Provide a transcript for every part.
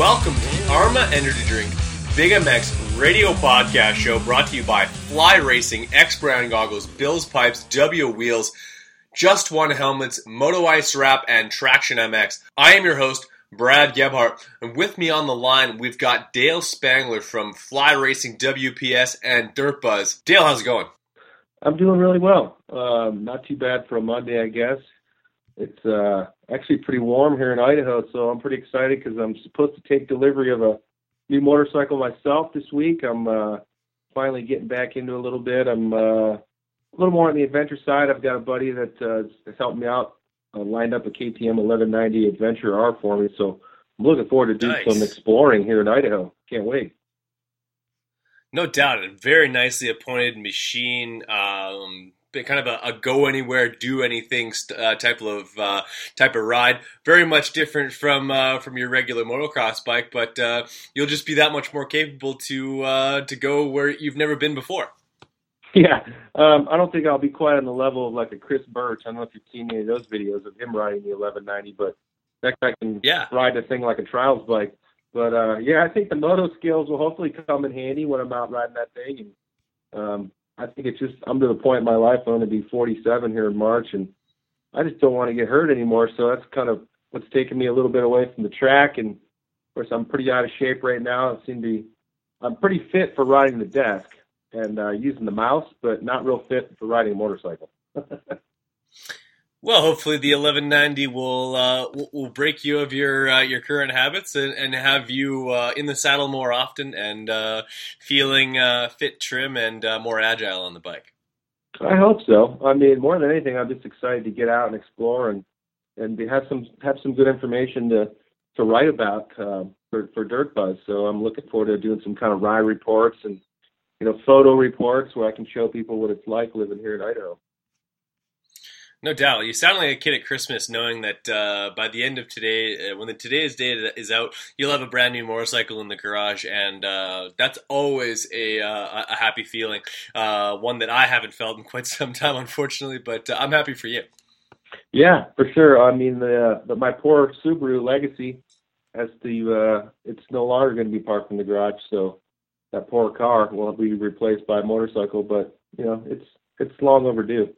Welcome to the Arma Energy Drink Big MX radio podcast show brought to you by Fly Racing, X Brand Goggles, Bill's Pipes, W Wheels, Just One Helmets, Moto Ice Wrap, and Traction MX. I am your host, Brad Gebhart, and with me on the line, we've got Dale Spangler from Fly Racing, WPS, and Dirt Buzz. Dale, how's it going? I'm doing really well. Um, not too bad for a Monday, I guess. It's uh, actually pretty warm here in Idaho, so I'm pretty excited because I'm supposed to take delivery of a new motorcycle myself this week. I'm uh, finally getting back into a little bit. I'm uh, a little more on the adventure side. I've got a buddy that uh, has helped me out, uh, lined up a KTM 1190 Adventure R for me, so I'm looking forward to doing Nice. some exploring here in Idaho. Can't wait. No doubt, a very nicely appointed machine. Um, kind of a, a go anywhere, do anything st- uh, type of uh, type of ride. Very much different from uh, from your regular motocross bike, but uh, you'll just be that much more capable to uh, to go where you've never been before. Yeah, um, I don't think I'll be quite on the level of like a Chris Birch. I don't know if you've seen any of those videos of him riding the 1190, but that guy can Yeah. ride the thing like a trials bike. But uh, yeah, I think the moto skills will hopefully come in handy when I'm out riding that thing. And um, I think it's just I'm to the point in my life I'm going to be 47 here in March, and I just don't want to get hurt anymore. So that's kind of what's taking me a little bit away from the track. And of course, I'm pretty out of shape right now. I seem to be I'm pretty fit for riding the desk and uh, using the mouse, but not real fit for riding a motorcycle. Well, hopefully the 1190 will uh, will- break you of your uh, your current habits and, and have you uh, in the saddle more often and uh, feeling uh, fit, trim, and uh, more agile on the bike. I hope so. I mean, more than anything, I'm just excited to get out and explore and and have some have some good information to to write about uh, for for Dirt Buzz. So I'm looking forward to doing some kind of ride reports and you know photo reports where I can show people what it's like living here in Idaho. No doubt. You sound like a kid at Christmas, knowing that uh, by the end of today, uh, when the today's day is out, you'll have a brand new motorcycle in the garage, and uh, that's always a uh, a happy feeling. Uh, one that I haven't felt in quite some time, unfortunately, but I'm happy for you. Yeah, for sure. I mean, the, the my poor Subaru Legacy has to. It's no longer going to be parked in the garage, so that poor car will be replaced by a motorcycle. But you know, it's it's long overdue.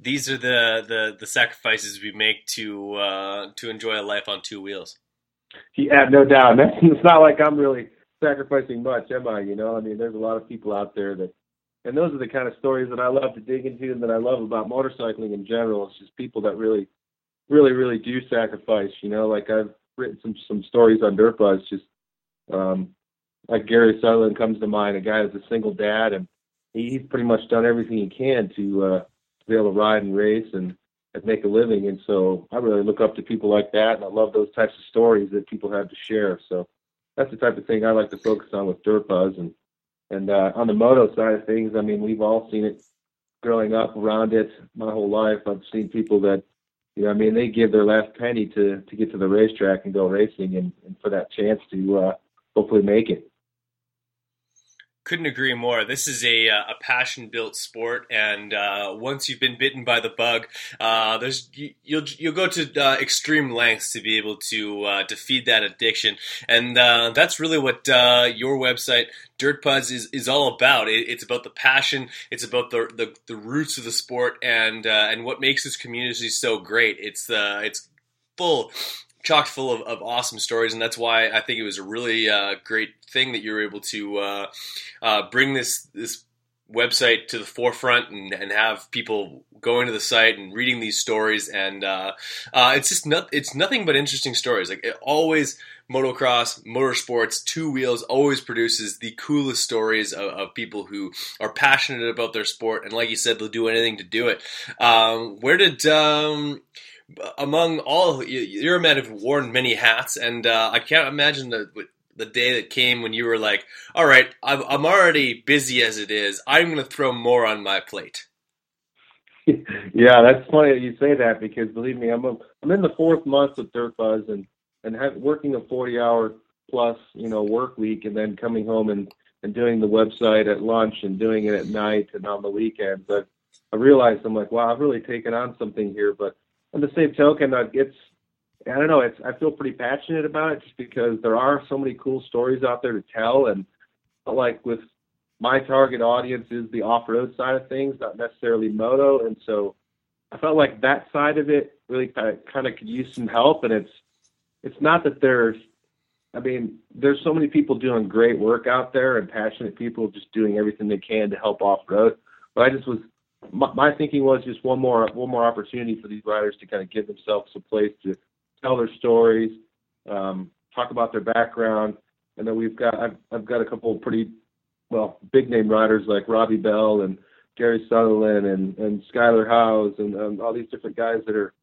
These are the, the, the sacrifices we make to uh, to enjoy a life on two wheels. Yeah, no doubt. It's not like I'm really sacrificing much, am I? You know, I mean, there's a lot of people out there that, and those are the kind of stories that I love to dig into and that I love about motorcycling in general. It's just people that really, really, really do sacrifice. You know, like I've written some some stories on Dirt Buzz. Just um, like Gary Sutherland comes to mind, a guy that's a single dad, and he's pretty much done everything he can to uh, be able to ride and race and and make a living. And so I really look up to people like that, and I love those types of stories that people have to share. So that's the type of thing I like to focus on with Dirt Buzz. And and uh, on the moto side of things, I mean, we've all seen it growing up around it my whole life. I've seen people that, you know, I mean, they give their last penny to to get to the racetrack and go racing, and, and for that chance to uh, hopefully make it. Couldn't agree more. This is a, uh, a passion built sport, and uh, once you've been bitten by the bug, uh, there's you, you'll you'll go to uh, extreme lengths to be able to uh, to that addiction, and uh, that's really what your website Dirt Buzz is, is all about. It, it's about the passion, it's about the, the, the roots of the sport, and and what makes this community so great. It's uh, it's full chocked full of, of awesome stories, and that's why I think it was a really uh, great thing that you were able to uh, uh, bring this this website to the forefront and, and have people going to the site and reading these stories. And uh, uh, it's just not it's nothing but interesting stories. Like it always motocross motorsports two wheels always produces the coolest stories of, of, people who are passionate about their sport and like you said they'll do anything to do it. Um, where did um, among all you're a man who've worn many hats and uh, i can't imagine that the day that came when you were like, all right, I'm, I'm already busy as it is. I'm going to throw more on my plate. yeah, that's funny that you say that because believe me, I'm a, I'm in the fourth month of Dirt Buzz and and have, working a 40 hour plus you know work week and then coming home and and doing the website at lunch and doing it at night and on the weekends. But I realized I'm like, wow, I've really taken on something here. But on the same token, it's I don't know. It's I feel pretty passionate about it just because there are so many cool stories out there to tell, and like with my target audience is the off-road side of things, not necessarily moto, and so I felt like that side of it really kind of could use some help. And it's it's not that there's, I mean, there's so many people doing great work out there and passionate people just doing everything they can to help off-road. But I just was my, my thinking was just one more one more opportunity for these riders to kind of give themselves a place to tell their stories, um, talk about their background, and then we've got I've, I've got a couple of pretty well big name riders like Robbie Bell and Gary Sutherland and and Skyler Howes and um, all these different guys that are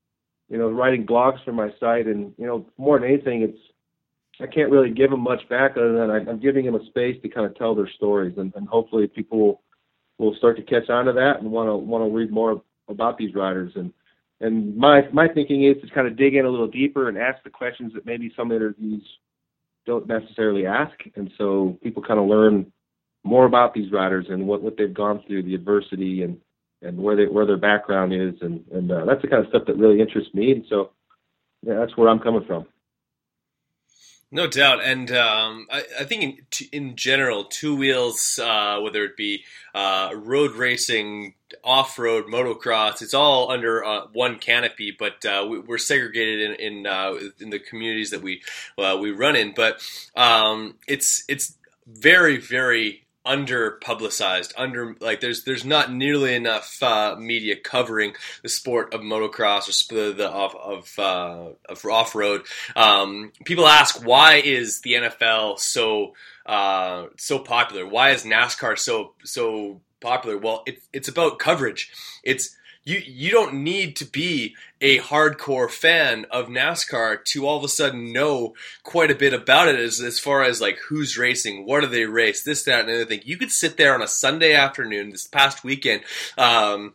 you know writing blogs for my site. And you know more than anything it's I can't really give them much back other than I, I'm giving them a space to kind of tell their stories. And, and hopefully people will, start to catch on to that and want to want to read more about these riders. And and my my thinking is to kind of dig in a little deeper and ask the questions that maybe some interviews don't necessarily ask, and so people kind of learn more about these riders and what what they've gone through, the adversity, and and where they where their background is, and and uh, that's the kind of stuff that really interests me, and so yeah, that's where I'm coming from. No doubt, and um, I, I, think in, in general, two wheels, uh, whether it be uh, road racing, off-road, motocross, it's all under uh, one canopy, but uh, we, are segregated in in, uh, in, the communities that we uh, we run in. But um, it's it's very very under publicized under like there's there's not nearly enough uh, media covering the sport of motocross or the, the off of, uh, of off-road. Um, people ask why is the NFL so uh, so popular? Why is NASCAR so so popular? Well it, it's about coverage. It's you you don't need to be a hardcore fan of NASCAR to all of a sudden know quite a bit about it as, as far as like who's racing, what do they race, this, that, and the other thing. You could sit there on a Sunday afternoon this past weekend, um,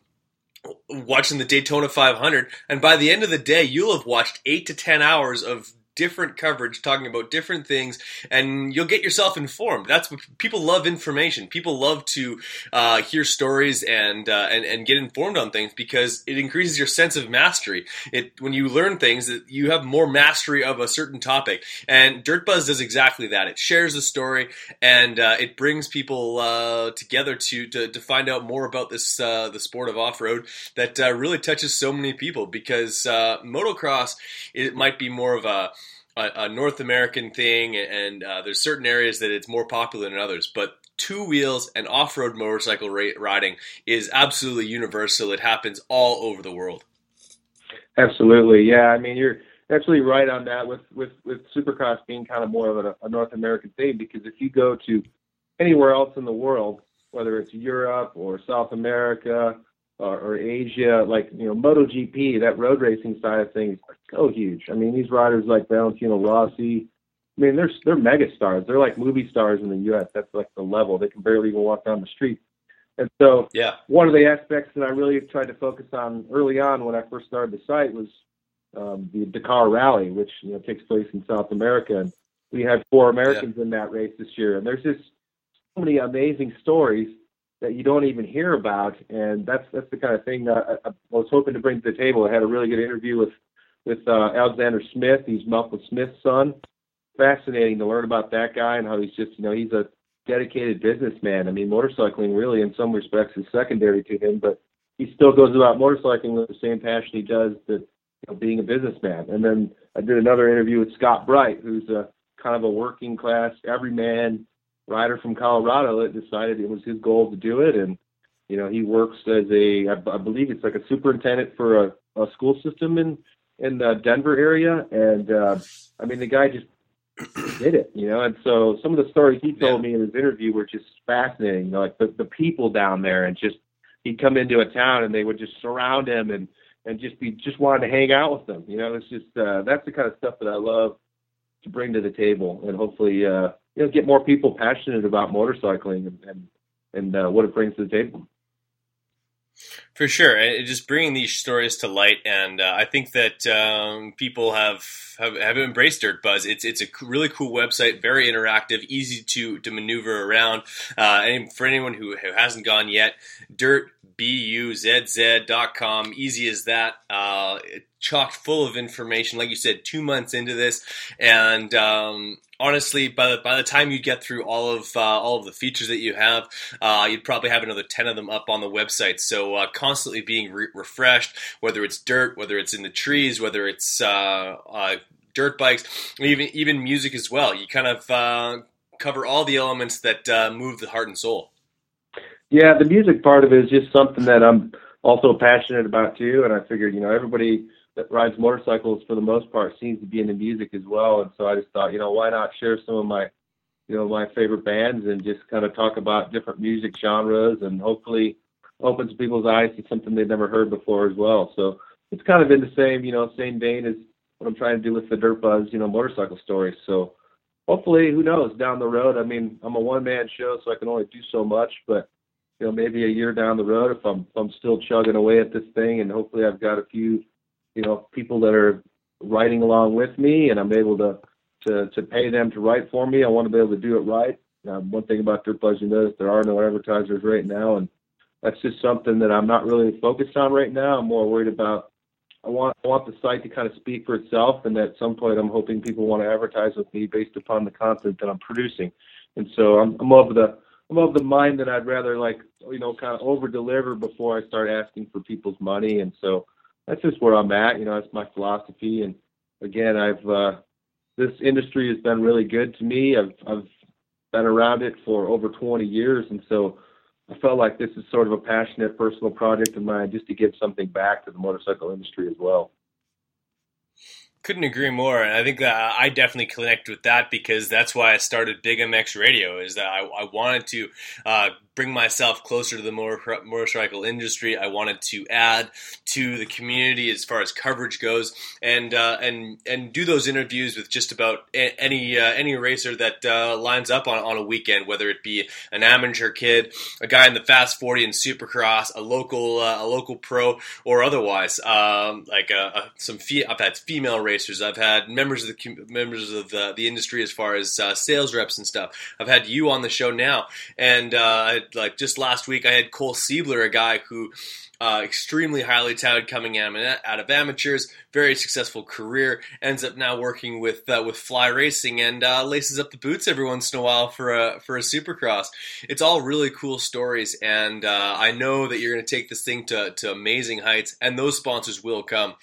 watching the Daytona 500, and by the end of the day, you'll have watched eight to ten hours of different coverage talking about different things and you'll get yourself informed. That's what people love information. People love to uh, hear stories and, uh, and and get informed on things because it increases your sense of mastery. It when you learn things you have more mastery of a certain topic. And dirt buzz does exactly that. It shares a story and uh, it brings people uh, together to, to to find out more about this uh, the sport of off-road that uh, really touches so many people because motocross it might be more of a a, a North American thing, and uh, there's certain areas that it's more popular than others. But two wheels and off-road motorcycle riding is absolutely universal. It happens all over the world. Absolutely, yeah. I mean, you're absolutely right on that. With with with Supercross being kind of more of a, a North American thing, because if you go to anywhere else in the world, whether it's Europe or South America or, or Asia, like you know MotoGP, that road racing side of things are so huge. I mean, these riders like Valentino Rossi, I mean, they're they're mega stars. They're like movie stars in the U.S. That's like the level. They can barely even walk down the street. And so, yeah, one of the aspects that I really tried to focus on early on when I first started the site was um, the Dakar Rally, which you know takes place in South America, and we had four Americans yeah. in that race this year. And there's just so many amazing stories that you don't even hear about, and that's that's the kind of thing I, I was hoping to bring to the table. I had a really good interview with with uh, Alexander Smith. He's Malcolm Smith's son. Fascinating to learn about that guy and how he's just you know he's a dedicated businessman. I mean, motorcycling really in some respects is secondary to him, but he still goes about motorcycling with the same passion he does that you know, being a businessman. And then I did another interview with Scott Bright, who's a kind of a working class everyman rider from Colorado that decided it was his goal to do it, and you know he works as a I, I believe it's like a superintendent for a, a school system in in the Denver area, and uh, I mean the guy just did it, you know. And so some of the stories he told me in his interview were just fascinating, you know, like the the people down there, and just he'd come into a town and they would just surround him and and just be just wanted to hang out with them, you know. It's just uh, that's the kind of stuff that I love to bring to the table, and hopefully, uh, you know, get more people passionate about motorcycling and and, and uh, what it brings to the table. For sure, it, just bringing these stories to light, and uh, I think that um, people have, have have embraced Dirt Buzz. It's it's a really cool website, very interactive, easy to to maneuver around. Uh, and for anyone who, who hasn't gone yet, Dirt buzz.com. Easy as that. Uh, chock full of information. Like you said, two months into this, and um, honestly, by the by the time you get through all of uh, all of the features that you have, uh, you'd probably have another ten of them up on the website. So uh, constantly being re- refreshed, whether it's dirt, whether it's in the trees, whether it's uh, uh, dirt bikes, even even music as well. You kind of uh, cover all the elements that move the heart and soul. Yeah, the music part of it is just something that I'm also passionate about too, and I figured you know everybody that rides motorcycles for the most part seems to be into music as well. And so I just thought, you know, why not share some of my, you know, my favorite bands and just kind of talk about different music genres and hopefully opens people's eyes to something they've never heard before as well. So it's kind of in the same, you know, same vein as what I'm trying to do with the Dirt Buzz, you know, motorcycle stories. So hopefully, who knows, down the road. I mean, I'm a one man show, so I can only do so much, but you know, maybe a year down the road, if I'm if I'm still chugging away at this thing, and hopefully I've got a few you know people that are writing along with me, and I'm able to to to pay them to write for me. I want to be able to do it right. Um, one thing about Dirt you notice there are no advertisers right now, and that's just something that I'm not really focused on right now. I'm more worried about. I want I want the site to kind of speak for itself, and at some point, I'm hoping people want to advertise with me based upon the content that I'm producing. And so I'm, I'm of the I'm of the mind that I'd rather like you know kind of over deliver before I start asking for people's money. And so that's just where I'm at. You know, that's my philosophy. And again, I've uh, this industry has been really good to me. I've I've been around it for over 20 years, and so I felt like this is sort of a passionate personal project of mine, just to give something back to the motorcycle industry as well. Couldn't agree more, and I think that I definitely connect with that because that's why I started Big MX Radio. Is that I, I wanted to uh, bring myself closer to the motor, motorcycle industry. I wanted to add to the community as far as coverage goes, and uh, and and do those interviews with just about any uh, any racer that uh, lines up on, on a weekend, whether it be an amateur kid, a guy in the fast forty and supercross, a local uh, a local pro, or otherwise. Um, like some fe- I've had female racers, I've had members of the members of the, the industry as far as uh, sales reps and stuff. I've had you on the show now, and like just last week, I had Cole Seibler, a guy who uh, extremely highly touted coming out of amateurs, very successful career. Ends up now working with uh, with Fly Racing and uh, laces up the boots every once in a while for a for a Supercross. It's all really cool stories, and uh, I know that you're going to take this thing to, to amazing heights, and those sponsors will come.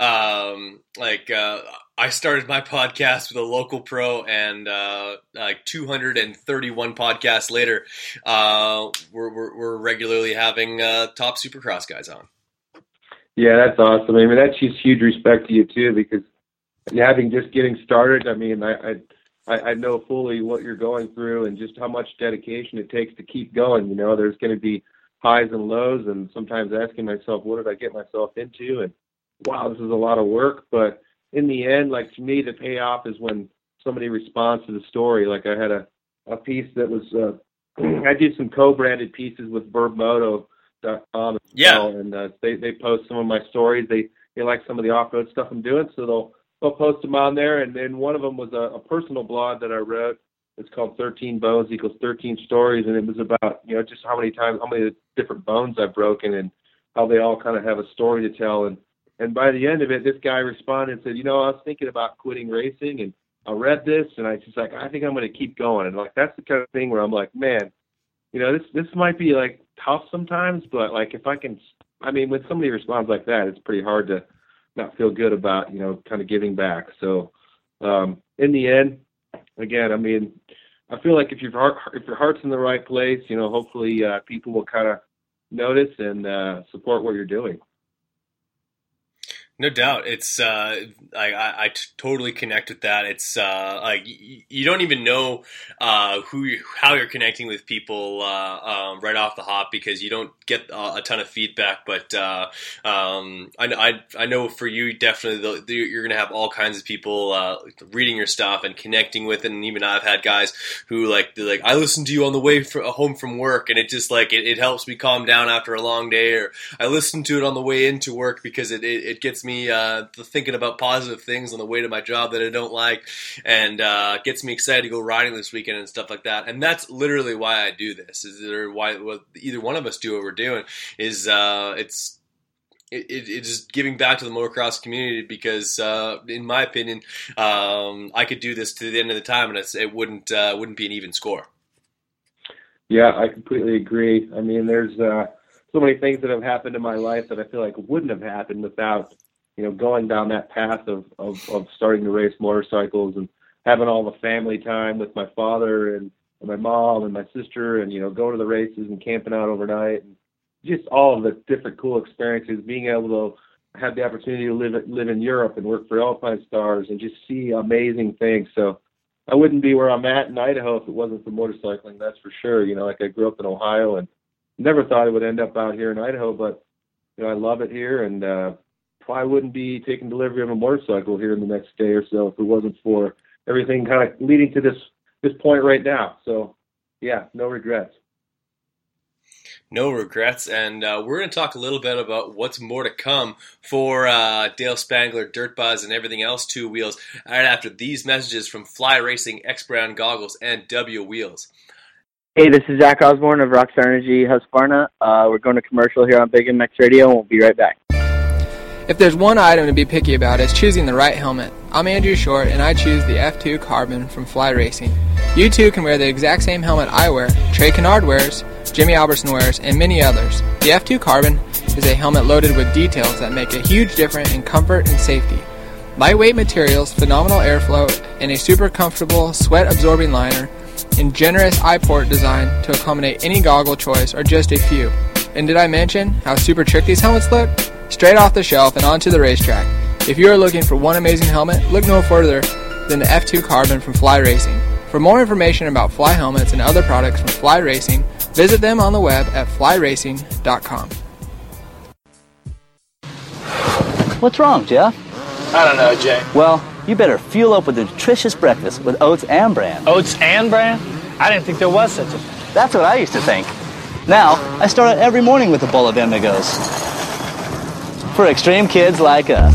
Um, like uh, I started my podcast with a local pro, and uh, like 231 podcasts later, uh, we're, we're, we're, regularly having uh, top Supercross guys on. Yeah, that's awesome. I mean, that's just huge respect to you too, because having just getting started, I mean, I, I I know fully what you're going through and just how much dedication it takes to keep going. You know, there's going to be highs and lows, and sometimes asking myself, what did I get myself into? And wow, this is a lot of work, but in the end, like to me, the payoff is when somebody responds to the story. Like I had a a piece that was uh, I did some co-branded pieces with VurbMoto.com as yeah. well, and uh, they they post some of my stories. They they like some of the off-road stuff I'm doing, so they'll they'll post them on there. And then one of them was a, a personal blog that I wrote. It's called 13 Bones Equals 13 Stories, and it was about you know just how many times, how many different bones I've broken, and how they all kind of have a story to tell. And and by the end of it, this guy responded and said, you know, I was thinking about quitting racing and I read this and I just like, I think I'm going to keep going. And like, that's the kind of thing where I'm like, man, you know, this, this might be like tough sometimes, but like if I can, I mean, when somebody responds like that, it's pretty hard to not feel good about, you know, kind of giving back. So, um, in the end, again, I mean, I feel like if your heart if your heart's in the right place, you know, hopefully uh, people will kind of notice and uh, support what you're doing. No doubt, it's uh, I, I, totally connect with that. It's uh, like you don't even know uh, who you, how you're connecting with people uh, um, right off the hop because you don't get a, a ton of feedback. But uh, um, I, I, I know for you, definitely the, you're going to have all kinds of people uh, reading your stuff and connecting with it. And even I've had guys who like like I listen to you on the way for, home from work, and it just like it, it, helps me calm down after a long day, or I listen to it on the way into work because it, it, it gets me uh, thinking about positive things on the way to my job that I don't like, and uh, gets me excited to go riding this weekend and stuff like that. And that's literally why I do this. Is why what either one of us do what we're doing is uh, it's it, it, it's giving back to the motocross community because, uh, in my opinion, um, I could do this to the end of the time and it wouldn't uh, wouldn't be an even score. Yeah, I completely agree. I mean, there's uh, so many things that have happened in my life that I feel like wouldn't have happened without you know, going down that path of, of, of starting to race motorcycles and having all the family time with my father and, and my mom and my sister and, you know, going to the races and camping out overnight and just all of the different cool experiences, being able to have the opportunity to live live in Europe and work for Alpinestars and just see amazing things. So I wouldn't be where I'm at in Idaho if it wasn't for motorcycling, that's for sure. You know, like I grew up in Ohio and never thought I would end up out here in Idaho, but you know, I love it here and uh probably wouldn't be taking delivery of a motorcycle here in the next day or so if it wasn't for everything kind of leading to this this point right now. So, yeah, no regrets. No regrets, and uh, we're going to talk a little bit about what's more to come for uh, Dale Spangler, Dirt Buzz, and everything else two wheels. Right after these messages from Fly Racing, X Brand Goggles, and W Wheels. Hey, this is Zach Osborne of Rockstar Energy Husqvarna. Uh, we're going to commercial here on Big MX Radio, and we'll be right back. If there's one item to be picky about, it's choosing the right helmet. I'm Andrew Short, and I choose the F2 Carbon from Fly Racing. You too can wear the exact same helmet I wear, Trey Canard wears, Jimmy Albertson wears, and many others. The F2 Carbon is a helmet loaded with details that make a huge difference in comfort and safety. Lightweight materials, phenomenal airflow, and a super comfortable sweat-absorbing liner, and generous eye port design to accommodate any goggle choice are just a few. And did I mention how super trick these helmets look? straight off the shelf and onto the racetrack. If you are looking for one amazing helmet, look no further than the F2 Carbon from Fly Racing. For more information about Fly helmets and other products from Fly Racing, visit them on the web at flyracing.com. What's wrong, Jeff? I don't know, Jay. Well, you better fuel up with a nutritious breakfast with oats and bran. Oats and bran? I didn't think there was such a thing. That's what I used to think. Now, I start out every morning with a bowl of Emigos for extreme kids like us.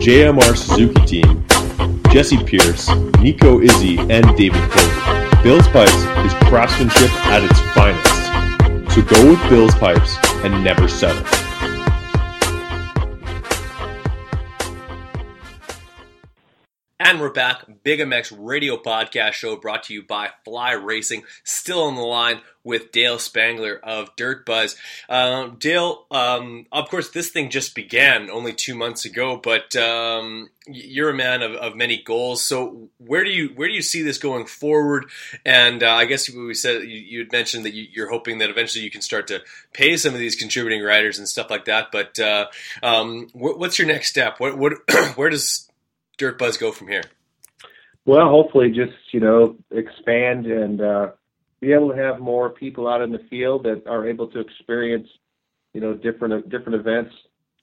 JMR Suzuki team, Jesse Pierce, Nico Izzi, and David Cody. Bill's Pipes is craftsmanship at its finest. So go with Bill's Pipes and never settle. And we're back. Big MX radio podcast show brought to you by Fly Racing. Still on the line with Dale Spangler of Dirt Buzz. Um, Dale, um, of course, this thing just began only two months ago, but um, you're a man of, of, many goals. So where do you where do you see this going forward? And uh, I guess we said you had mentioned that you, are hoping that eventually you can start to pay some of these contributing writers and stuff like that. But uh, um, what's your next step? What what where does Dirt Buzz go from here? Well, hopefully, just you know, expand and uh, be able to have more people out in the field that are able to experience, you know, different different events,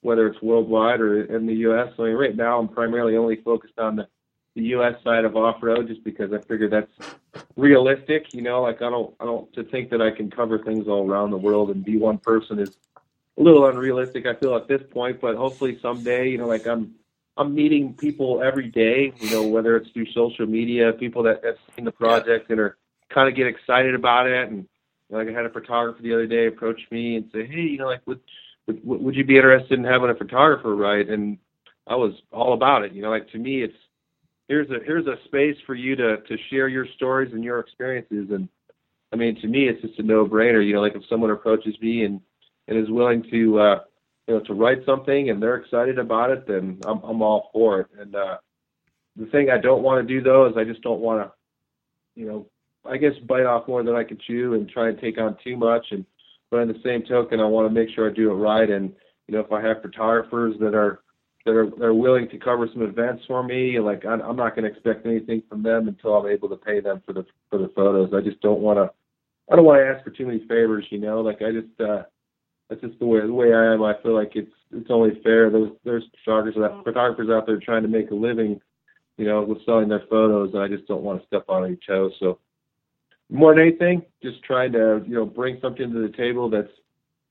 whether it's worldwide or in the U.S. I mean, right now I'm primarily only focused on the, the U.S. side of off road, just because I figure that's realistic. You know, like I don't I don't to think that I can cover things all around the world and be one person is a little unrealistic. I feel at this point, but hopefully someday, you know, like I'm I'm meeting people every day, you know, whether it's through social media, people that have seen the project and are kind of get excited about it. And like I had a photographer the other day approach me and say, hey, you know, like would would, would you be interested in having a photographer write? And I was all about it. You know, like to me, it's here's a here's a space for you to to share your stories and your experiences. And I mean, to me, it's just a no brainer. You know, like if someone approaches me and and is willing to uh, you know to write something and they're excited about it, then I'm I'm all for it. And uh, the thing I don't want to do though is I just don't want to, you know, I guess bite off more than I can chew and try and take on too much. And but on the same token, I want to make sure I do it right. And you know, if I have photographers that are that are that are willing to cover some events for me, like I'm, not going to expect anything from them until I'm able to pay them for the for the photos. I just don't want to. I don't want to ask for too many favors, you know. Like I just uh, that's just the way the way I am. I feel like it's it's only fair. There's there's photographers that photographers out there trying to make a living, you know, with selling their photos, and I just don't want to step on any toes. So more than anything, just trying to you know bring something to the table that's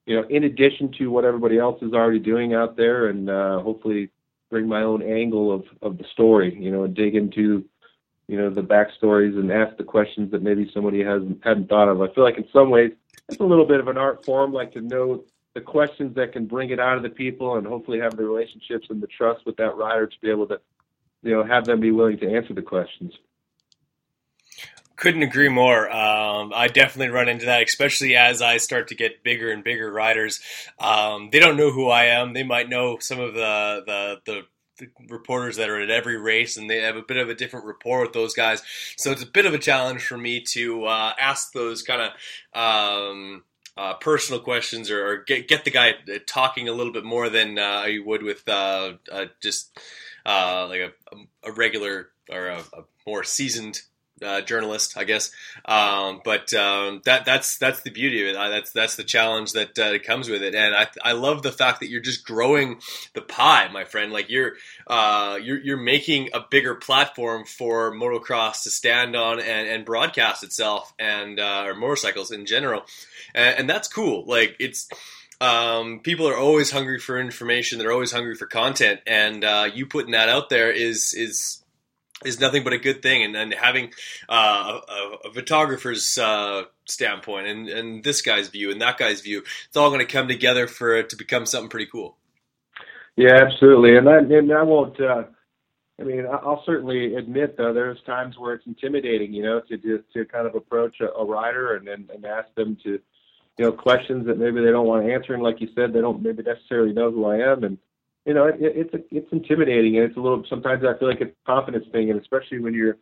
you know in addition to what everybody else is already doing out there, and uh, hopefully bring my own angle of of the story. You know, and dig into you know the backstories and ask the questions that maybe somebody hasn't hadn't thought of. I feel like in some ways it's a little bit of an art form, like to know the questions that can bring it out of the people and hopefully have the relationships and the trust with that rider to be able to, you know, have them be willing to answer the questions. Couldn't agree more. Um, I definitely run into that, especially as I start to get bigger and bigger riders. Um, they don't know who I am. They might know some of the the, the reporters that are at every race, and they have a bit of a different rapport with those guys. So it's a bit of a challenge for me to uh, ask those kind of um, uh, personal questions or, or, get get the guy talking a little bit more than uh, you would with uh, uh, just uh, like a, a, regular or a, a more seasoned uh, journalist, I guess. Um, but um, that that's that's the beauty of it. Uh, that's that's the challenge that uh, comes with it, and I I love the fact that you're just growing the pie, my friend. Like you're uh, you're you're making a bigger platform for motocross to stand on and, and broadcast itself, and uh, or motorcycles in general, and, and that's cool. Like it's. Um, people are always hungry for information. They're always hungry for content, and uh, you putting that out there is is is nothing but a good thing. And, and having uh, a, a, photographer's uh, standpoint and, and this guy's view and that guy's view, it's all going to come together for it to become something pretty cool. Yeah, absolutely. And I, and I won't. Uh, I mean, I'll certainly admit though there's times where it's intimidating, you know, to just, to kind of approach a, a rider and, and and ask them to, you know, questions that maybe they don't want to answer, and like you said, they don't maybe necessarily know who I am, and you know, it, it's it's intimidating and it's a little. Sometimes I feel like it's a confidence thing, and especially when you're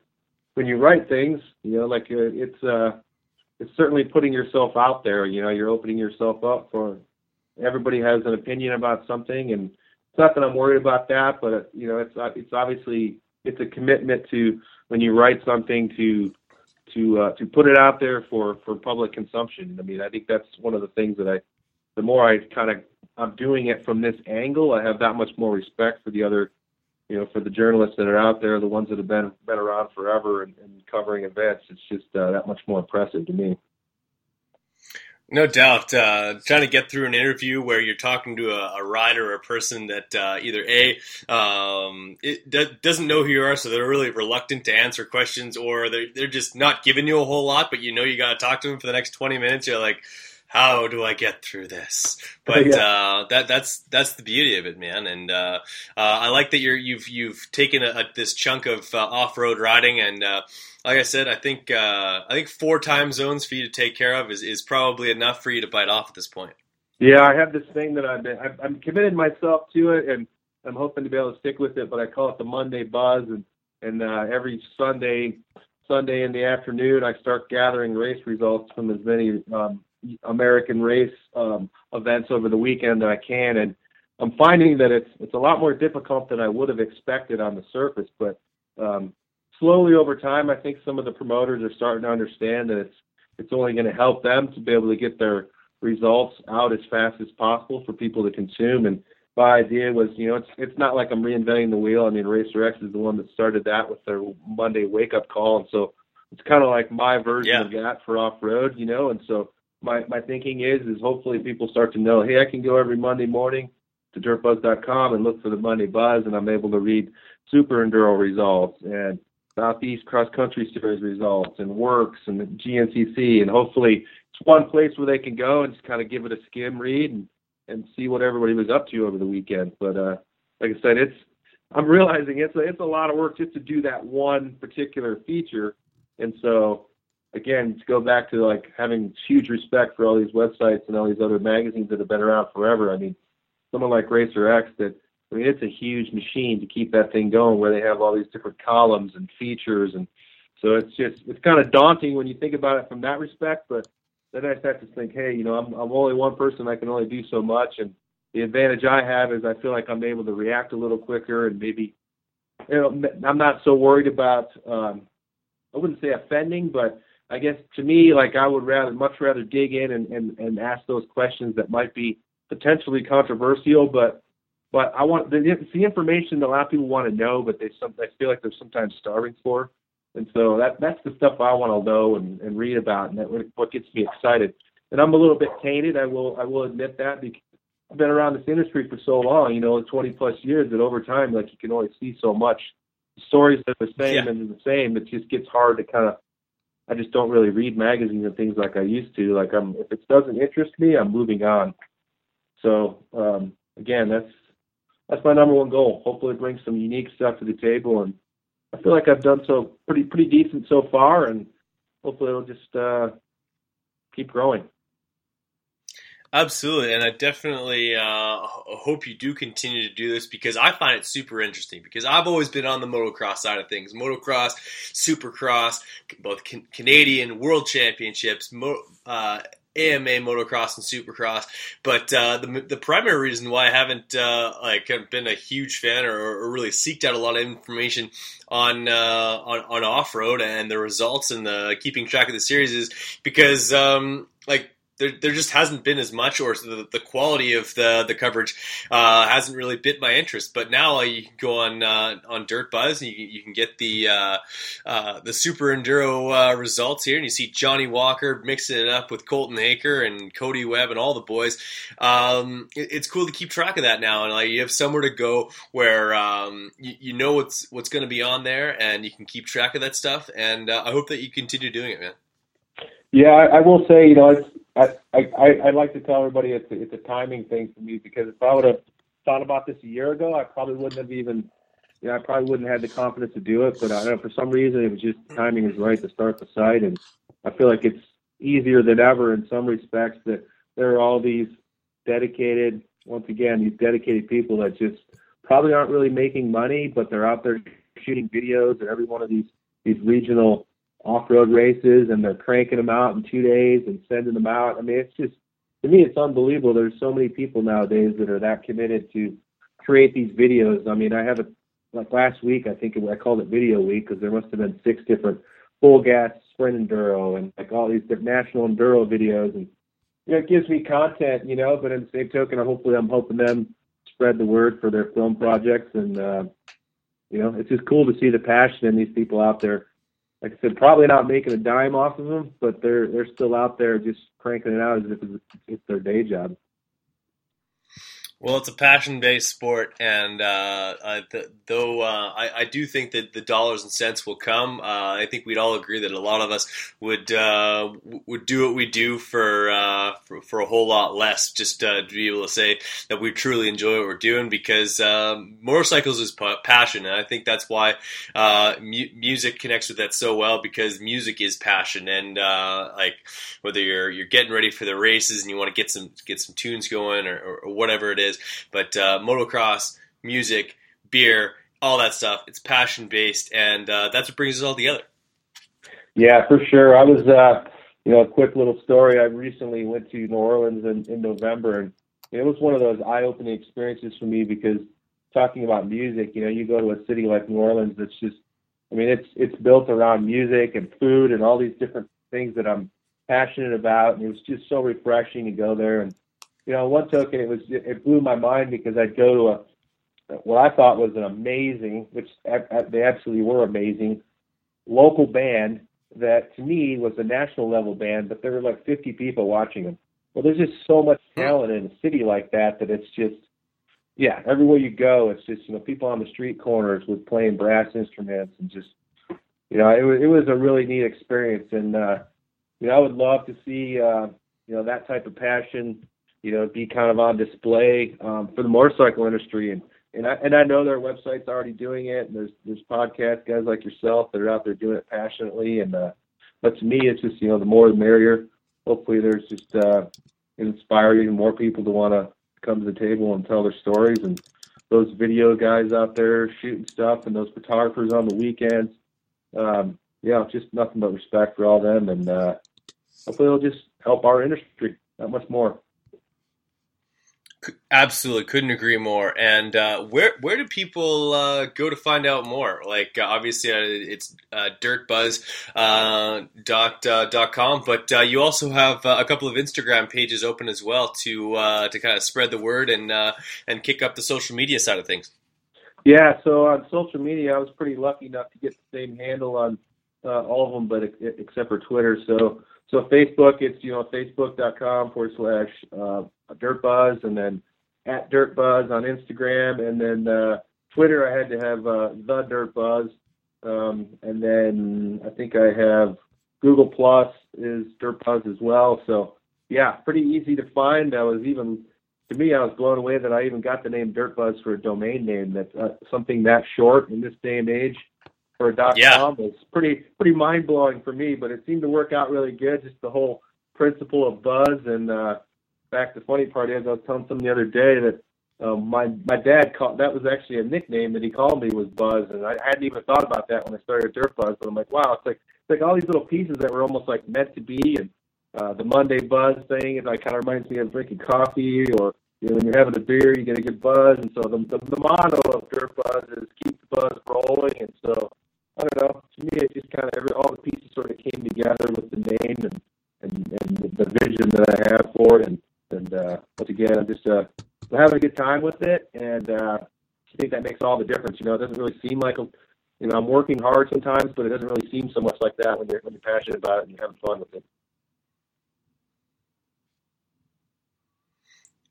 when you write things, you know, like uh, it's uh, it's certainly putting yourself out there. You know, you're opening yourself up for everybody has an opinion about something, and it's not that I'm worried about that, but you know, it's uh, it's obviously it's a commitment to when you write something to to uh, to put it out there for for public consumption. I mean, I think that's one of the things that I the more I kind of I'm doing it from this angle, I have that much more respect for the other, you know, for the journalists that are out there, the ones that have been been around forever and, and covering events. It's just uh, that much more impressive to me. No doubt. Uh, trying to get through an interview where you're talking to a, a rider or a person that uh, either A, um, it d- doesn't know who you are, so they're really reluctant to answer questions, or they're, they're just not giving you a whole lot, but you know you got to talk to them for the next 20 minutes. You're like, how do I get through this? But yeah. uh, that that's that's the beauty of it, man. And uh, uh, I like that you're you've you've taken a, a, this chunk of uh, off road riding, and uh, like I said, I think uh, I think four time zones for you to take care of is, is probably enough for you to bite off at this point. Yeah, I have this thing that I've been I've, I'm committed myself to it, and I'm hoping to be able to stick with it. But I call it the Monday Buzz, and and every Sunday Sunday in the afternoon, I start gathering race results from as many um, American race um, events over the weekend that I can, and I'm finding that it's it's a lot more difficult than I would have expected on the surface. But um, slowly over time, I think some of the promoters are starting to understand that it's it's only going to help them to be able to get their results out as fast as possible for people to consume. And my idea was, you know, it's it's not like I'm reinventing the wheel. I mean, Racer X is the one that started that with their Monday wake up call, and so it's kind of like my version yeah. of that for off road, you know. And so my my thinking is is hopefully people start to know, hey, I can go every Monday morning to dirtbuzz.com and look for the Monday Buzz, and I'm able to read Super Enduro results and Southeast Cross Country Series results and WORCS and GNCC, and hopefully it's one place where they can go and just kind of give it a skim read and and see what everybody was up to over the weekend. But uh, like I said, it's I'm realizing it's a, it's a lot of work just to do that one particular feature, and so again to go back to like having huge respect for all these websites and all these other magazines that have been around forever. I mean, someone like Racer X that I mean it's a huge machine to keep that thing going where they have all these different columns and features and so it's just it's kind of daunting when you think about it from that respect, but then I start to think, hey, you know, I'm I'm only one person. I can only do so much, and the advantage I have is I feel like I'm able to react a little quicker and maybe, you know, I'm not so worried about. Um, I wouldn't say offending, but I guess to me, like I would rather much rather dig in and and, and ask those questions that might be potentially controversial, but but I want the, it's the information that a lot of people want to know, but they some I feel like they're sometimes starving for. And so that that's the stuff I want to know and, and read about, and that what gets me excited. And I'm a little bit tainted. I will I will admit that because I've been around this industry for so long, you know, 20 plus years. That over time, like you can only see so much. The stories are the same yeah. and the same. It just gets hard to kind of. I just don't really read magazines and things like I used to. Like I'm, if it doesn't interest me, I'm moving on. So um, again, that's that's my number one goal. Hopefully, bring some unique stuff to the table and I feel like I've done so pretty pretty decent so far, and hopefully it'll just uh, keep growing. Absolutely, and I definitely uh, hope you do continue to do this because I find it super interesting. Because I've always been on the motocross side of things, motocross, supercross, both can- Canadian World Championships, mo- uh, AMA motocross and supercross. But uh, the the primary reason why I haven't uh, like been a huge fan or, or, really seeked out a lot of information on uh, on, on off road and the results and the keeping track of the series is because um, like there, there just hasn't been as much, or the, the quality of the the coverage uh, hasn't really bit my interest. But now uh, you can go on uh, on Dirt Buzz, and you, you can get the uh, uh, the Super Enduro uh, results here, and you see Jonny Walker mixing it up with Colton Haaker and Cody Webb and all the boys. Um, it, it's cool to keep track of that now, and like you have somewhere to go where um, you, you, know what's what's going to be on there, and you can keep track of that stuff. And I hope that you continue doing it, man. Yeah, I, I will say, you know, it's I, I I like to tell everybody it's a, it's a timing thing for me because if I would have thought about this a year ago, I probably wouldn't have even, you know, I probably wouldn't have had the confidence to do it. But I don't know for some reason it was just timing is right to start the site, and I feel like it's easier than ever in some respects that there are all these dedicated, once again, these dedicated people that just probably aren't really making money, but they're out there shooting videos at every one of these these regional off-road races and they're cranking them out in two days and sending them out. I mean, it's just to me, it's unbelievable. There's so many people nowadays that are that committed to create these videos. I mean, I have a like last week, I think I called it Video Week because there must have been six different full gas sprint enduro and like all these different national enduro videos, and you know, it gives me content, you know. But in the same token, hopefully, I'm helping them spread the word for their film projects, and uh, you know, it's just cool to see the passion in these people out there like I said, probably not making a dime off of them, but they're they're still out there just cranking it out as if it's their day job. Well, it's a passion-based sport, and uh, uh, th- though uh, I, I, do think that the dollars and cents will come, uh, I think we'd all agree that a lot of us would uh, would do what we do for, uh, for, for a whole lot less, just to be able to say that we truly enjoy what we're doing. Because um, motorcycles is passion, and I think that's why mu- music connects with that so well. Because music is passion, and like whether you're you're getting ready for the races and you want to get some get some tunes going or, or whatever it is is. But uh, motocross, music, beer, all that stuff. It's passion based, and uh, that's what brings us all together. Yeah, for sure. I was, uh, you know, a quick little story. I recently went to New Orleans in, in November, and it was one of those eye-opening experiences for me because talking about music, you know, you go to a city like New Orleans that's just, I mean, it's it's built around music and food and all these different things that I'm passionate about, and it was just so refreshing to go there and you know, one token, it was it blew my mind because I'd go to a what I thought was an amazing, which they absolutely were amazing, local band that to me was a national level band, but there were like 50 people watching them. Well, there's just so much talent in a city like that that it's just, yeah, everywhere you go, it's just you know people on the street corners with playing brass instruments and just, you know, it was it was a really neat experience, and uh, you know I would love to see uh, you know that type of passion you know, be kind of on display um, for the motorcycle industry. And and I and I know their website's already doing it. And there's there's podcast guys like yourself that are out there doing it passionately. And uh, but to me, it's just you know the more the merrier. Hopefully, there's just uh, inspire even more people to want to come to the table and tell their stories. And those video guys out there shooting stuff, and those photographers on the weekends. Um, yeah, just nothing but respect for all them, and uh, hopefully it'll just help our industry that much more. Absolutely, couldn't agree more. And uh, where where do people uh, go to find out more? Like uh, obviously, uh, it's uh, dirtbuzz uh, dot dot com, but you also have a couple of Instagram pages open as well to to kind of spread the word and and kick up the social media side of things. Yeah, so on social media, I was pretty lucky enough to get the same handle on all of them, but except for Twitter. So so Facebook, it's you know facebook.com forward slash uh, dirtbuzz, and then at dirtbuzz on Instagram, and then uh, Twitter. I had to have uh, the dirtbuzz, um, and then I think I have Google Plus is dirtbuzz as well. So yeah, pretty easy to find. I was even to me, I was blown away that I even got the name Dirtbuzz for a domain name. That's uh, something that short in this day and age for a dot Yeah. com was pretty pretty mind blowing for me. But it seemed to work out really good. Just the whole principle of buzz. And uh, fact, the funny part is, I was telling someone the other day that um, my my dad called that was actually a nickname that he called me was Buzz, and I hadn't even thought about that when I started Dirt Buzz. But I'm like, wow, it's like it's like all these little pieces that were almost like meant to be, and uh, the Monday buzz thing. It like kind of reminds me of drinking coffee or you know, when you're having a beer, you get a good buzz. And so the, the, the motto of Dirt Buzz is keep the buzz rolling. And so I don't know. To me, it just kind of every all the pieces sort of came together with the name and and, and the vision that I have for it. And and uh, once again, I'm just uh, having a good time with it, and uh, I think that makes all the difference. You know, it doesn't really seem like a you know I'm working hard sometimes, but it doesn't really seem so much like that when you're when you're passionate about it and you're having fun with it.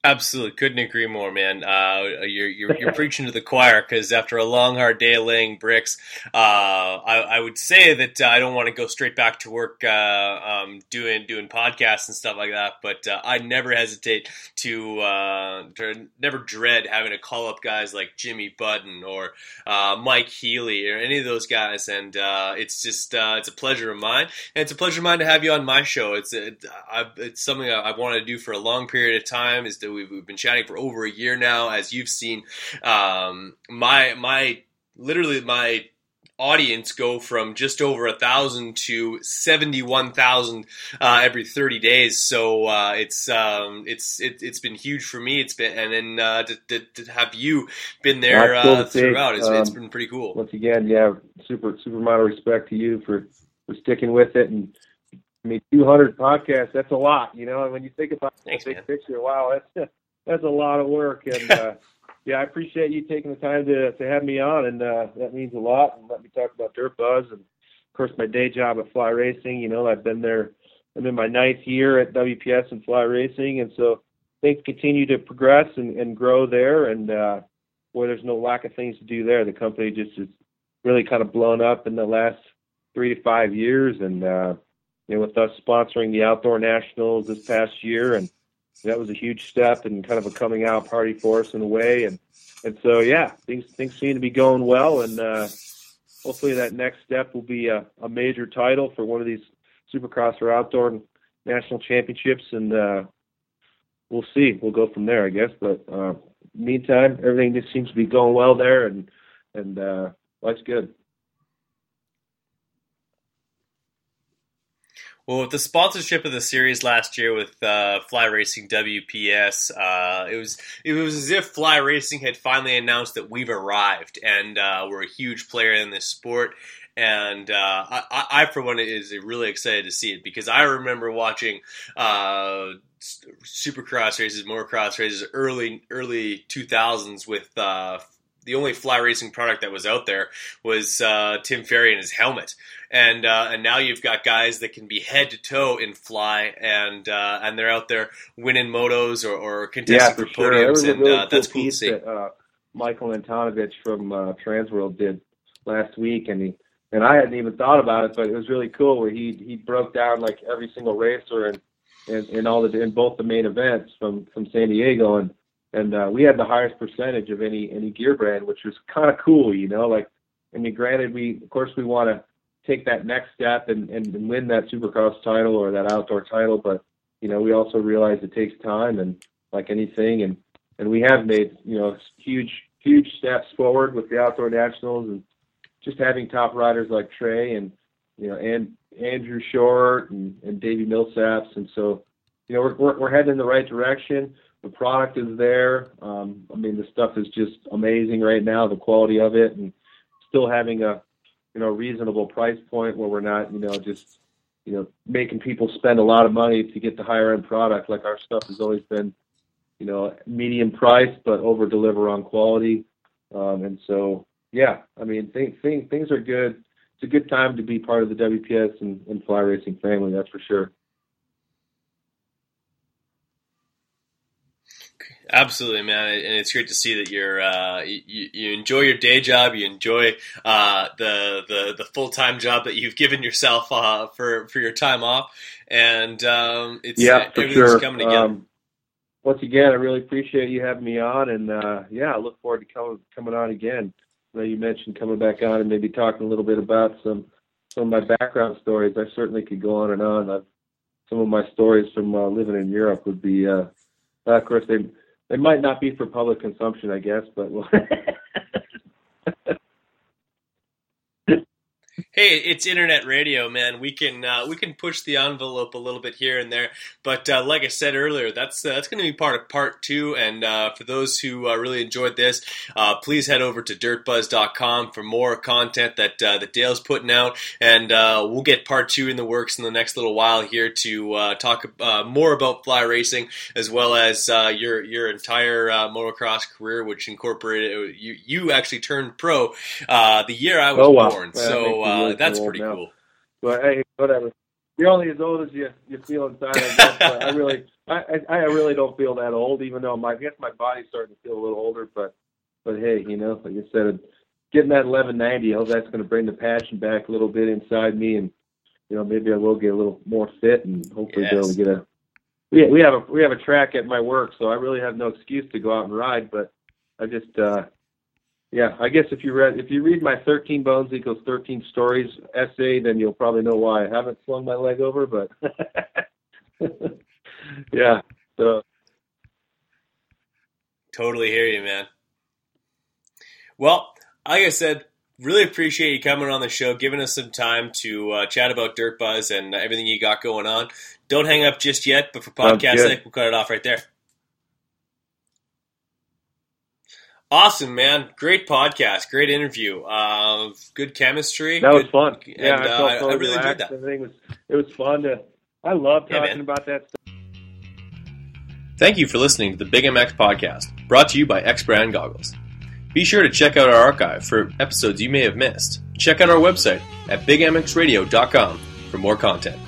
Absolutely, couldn't agree more, man. Uh, you're you're, you're preaching to the choir because after a long, hard day laying bricks, uh, I, I would say that uh, I don't want to go straight back to work uh, um, doing doing podcasts and stuff like that. But uh, I never hesitate to, uh, to never dread having to call up guys like Jimmy Button or Mike Healy or any of those guys, and it's just it's a pleasure of mine, and it's a pleasure of mine to have you on my show. It's it, I've, it's something I- I've wanted to do for a long period of time. Is that we've, we've been chatting for over a year now, as you've seen. Um, my my literally my audience go from just over a thousand to seventy one thousand uh, every thirty days. So uh, it's um, it's it, it's been huge for me. It's been and then uh, to, to, to have you been there cool uh, throughout, it's, it's Um, been pretty cool. Once again, yeah, super super amount of respect to you for for sticking with it. And I mean, 200 podcasts, that's a lot, you know. And when you think about Thanks, the big man. picture, wow, that's that's a lot of work. And uh, yeah, I appreciate you taking the time to to have me on, and uh, that means a lot. And let me talk about Dirt Buzz, and of course my day job at Fly Racing. You know, I've been there. I'm in my ninth year at WPS and Fly Racing, and so things continue to progress and, and grow there. And uh, boy, there's no lack of things to do there. The company just is really kind of blown up in the last three to five years, and uh, you know, with us sponsoring the Outdoor Nationals this past year, and that was a huge step and kind of a coming out party for us in a way. And and so yeah, things things seem to be going well, and uh, hopefully that next step will be a, a major title for one of these Supercross or Outdoor National Championships, and uh, we'll see. We'll go from there, I guess. But uh, meantime, everything just seems to be going well there, and and uh, life's good. Well, with the sponsorship of the series last year with uh, Fly Racing WPS, uh, it was it was as if Fly Racing had finally announced that we've arrived and uh, we're a huge player in this sport. And uh, I, I, for one, is really excited to see it because I remember watching uh, Supercross races, motocross races, early early two thousands with uh, the only fly racing product that was out there was uh, Tim Ferry and his helmet, and uh, and now you've got guys that can be head to toe in fly, and uh, and they're out there winning motos or, or Yeah, contesting for for sure. Podiums, and really uh, cool that's cool to see. that uh, Michael Antonovich from uh, Transworld did last week, and he and I hadn't even thought about it, but it was really cool where he he broke down like every single racer and in, in all the in both the main events from from San Diego, and and uh, we had the highest percentage of any any gear brand, which was kind of cool, you know. Like, I mean, granted, we of course we want to take that next step and, and and win that Supercross title or that outdoor title, but you know, we also realize it takes time and like anything, and and we have made you know huge huge steps forward with the outdoor nationals and just having top riders like Trey and you know and Andrew Short and, and Davey Millsaps, and so you know we're, we're we're heading in the right direction. The product is there. Um, I mean, the stuff is just amazing right now. The quality of it, and still having a you know reasonable price point where we're not you know just you know making people spend a lot of money to get the higher end product. Like our stuff has always been you know medium price, but over deliver on quality. Um, and so yeah, I mean things things things are good it's a good time to be part of the WPS and, and fly racing family. That's for sure. Absolutely, man, and it's great to see that you're uh, you, you enjoy your day job, you enjoy uh, the the, the full time job that you've given yourself uh, for for your time off, and um, it's yeah, for sure. coming together. Um, once again, I really appreciate you having me on, and uh, yeah, I look forward to coming coming on again. I know you mentioned coming back on and maybe talking a little bit about some some of my background stories. I certainly could go on and on. I've, some of my stories from uh, living in Europe would be, uh, of course, they they might not be for public consumption, I guess, but well, hey, it's internet radio, man. We can uh, we can push the envelope a little bit here and there, but uh, like I said earlier, that's uh, that's going to be part of part two. And uh, for those who uh, really enjoyed this, uh, please head over to dirtbuzz.com for more content that that Dale's putting out, and we'll get part two in the works in the next little while here to talk more about fly racing as well as your your entire motocross career, which incorporated you you actually turned pro the year I was oh, wow. born. so uh, that's pretty now. cool. But hey, whatever. You're only as old as you you feel inside. I guess. but I really, I, I I really don't feel that old, even though my I guess my body's starting to feel a little older. But but hey, you know, like I said, getting that 1190, I hope that's going to bring the passion back a little bit inside me, and you know, maybe I will get a little more fit and hopefully Yes. be able to get a. We we have a we have a track at my work, so I really have no excuse to go out and ride. But I just uh yeah, I guess if you read if you read my 13 bones equals 13 stories essay, then you'll probably know why I haven't slung my leg over. But yeah, so Totally hear you, man. Well, like I said, really appreciate you coming on the show, giving us some time to uh, chat about Dirt Buzz and everything you got going on. Don't hang up just yet, but for podcast sake, we'll cut it off right there. Awesome, man! Great podcast, great interview, uh, good chemistry. that was good- fun. Yeah, and, I uh, felt I- I really enjoyed that. Everything was it was fun to. I love talking man. about that stuff. Thank you for listening to the Big MX podcast, brought to you by X Brand Goggles. Be sure to check out our archive for episodes you may have missed. Check out our website at bigmxradio.com for more content.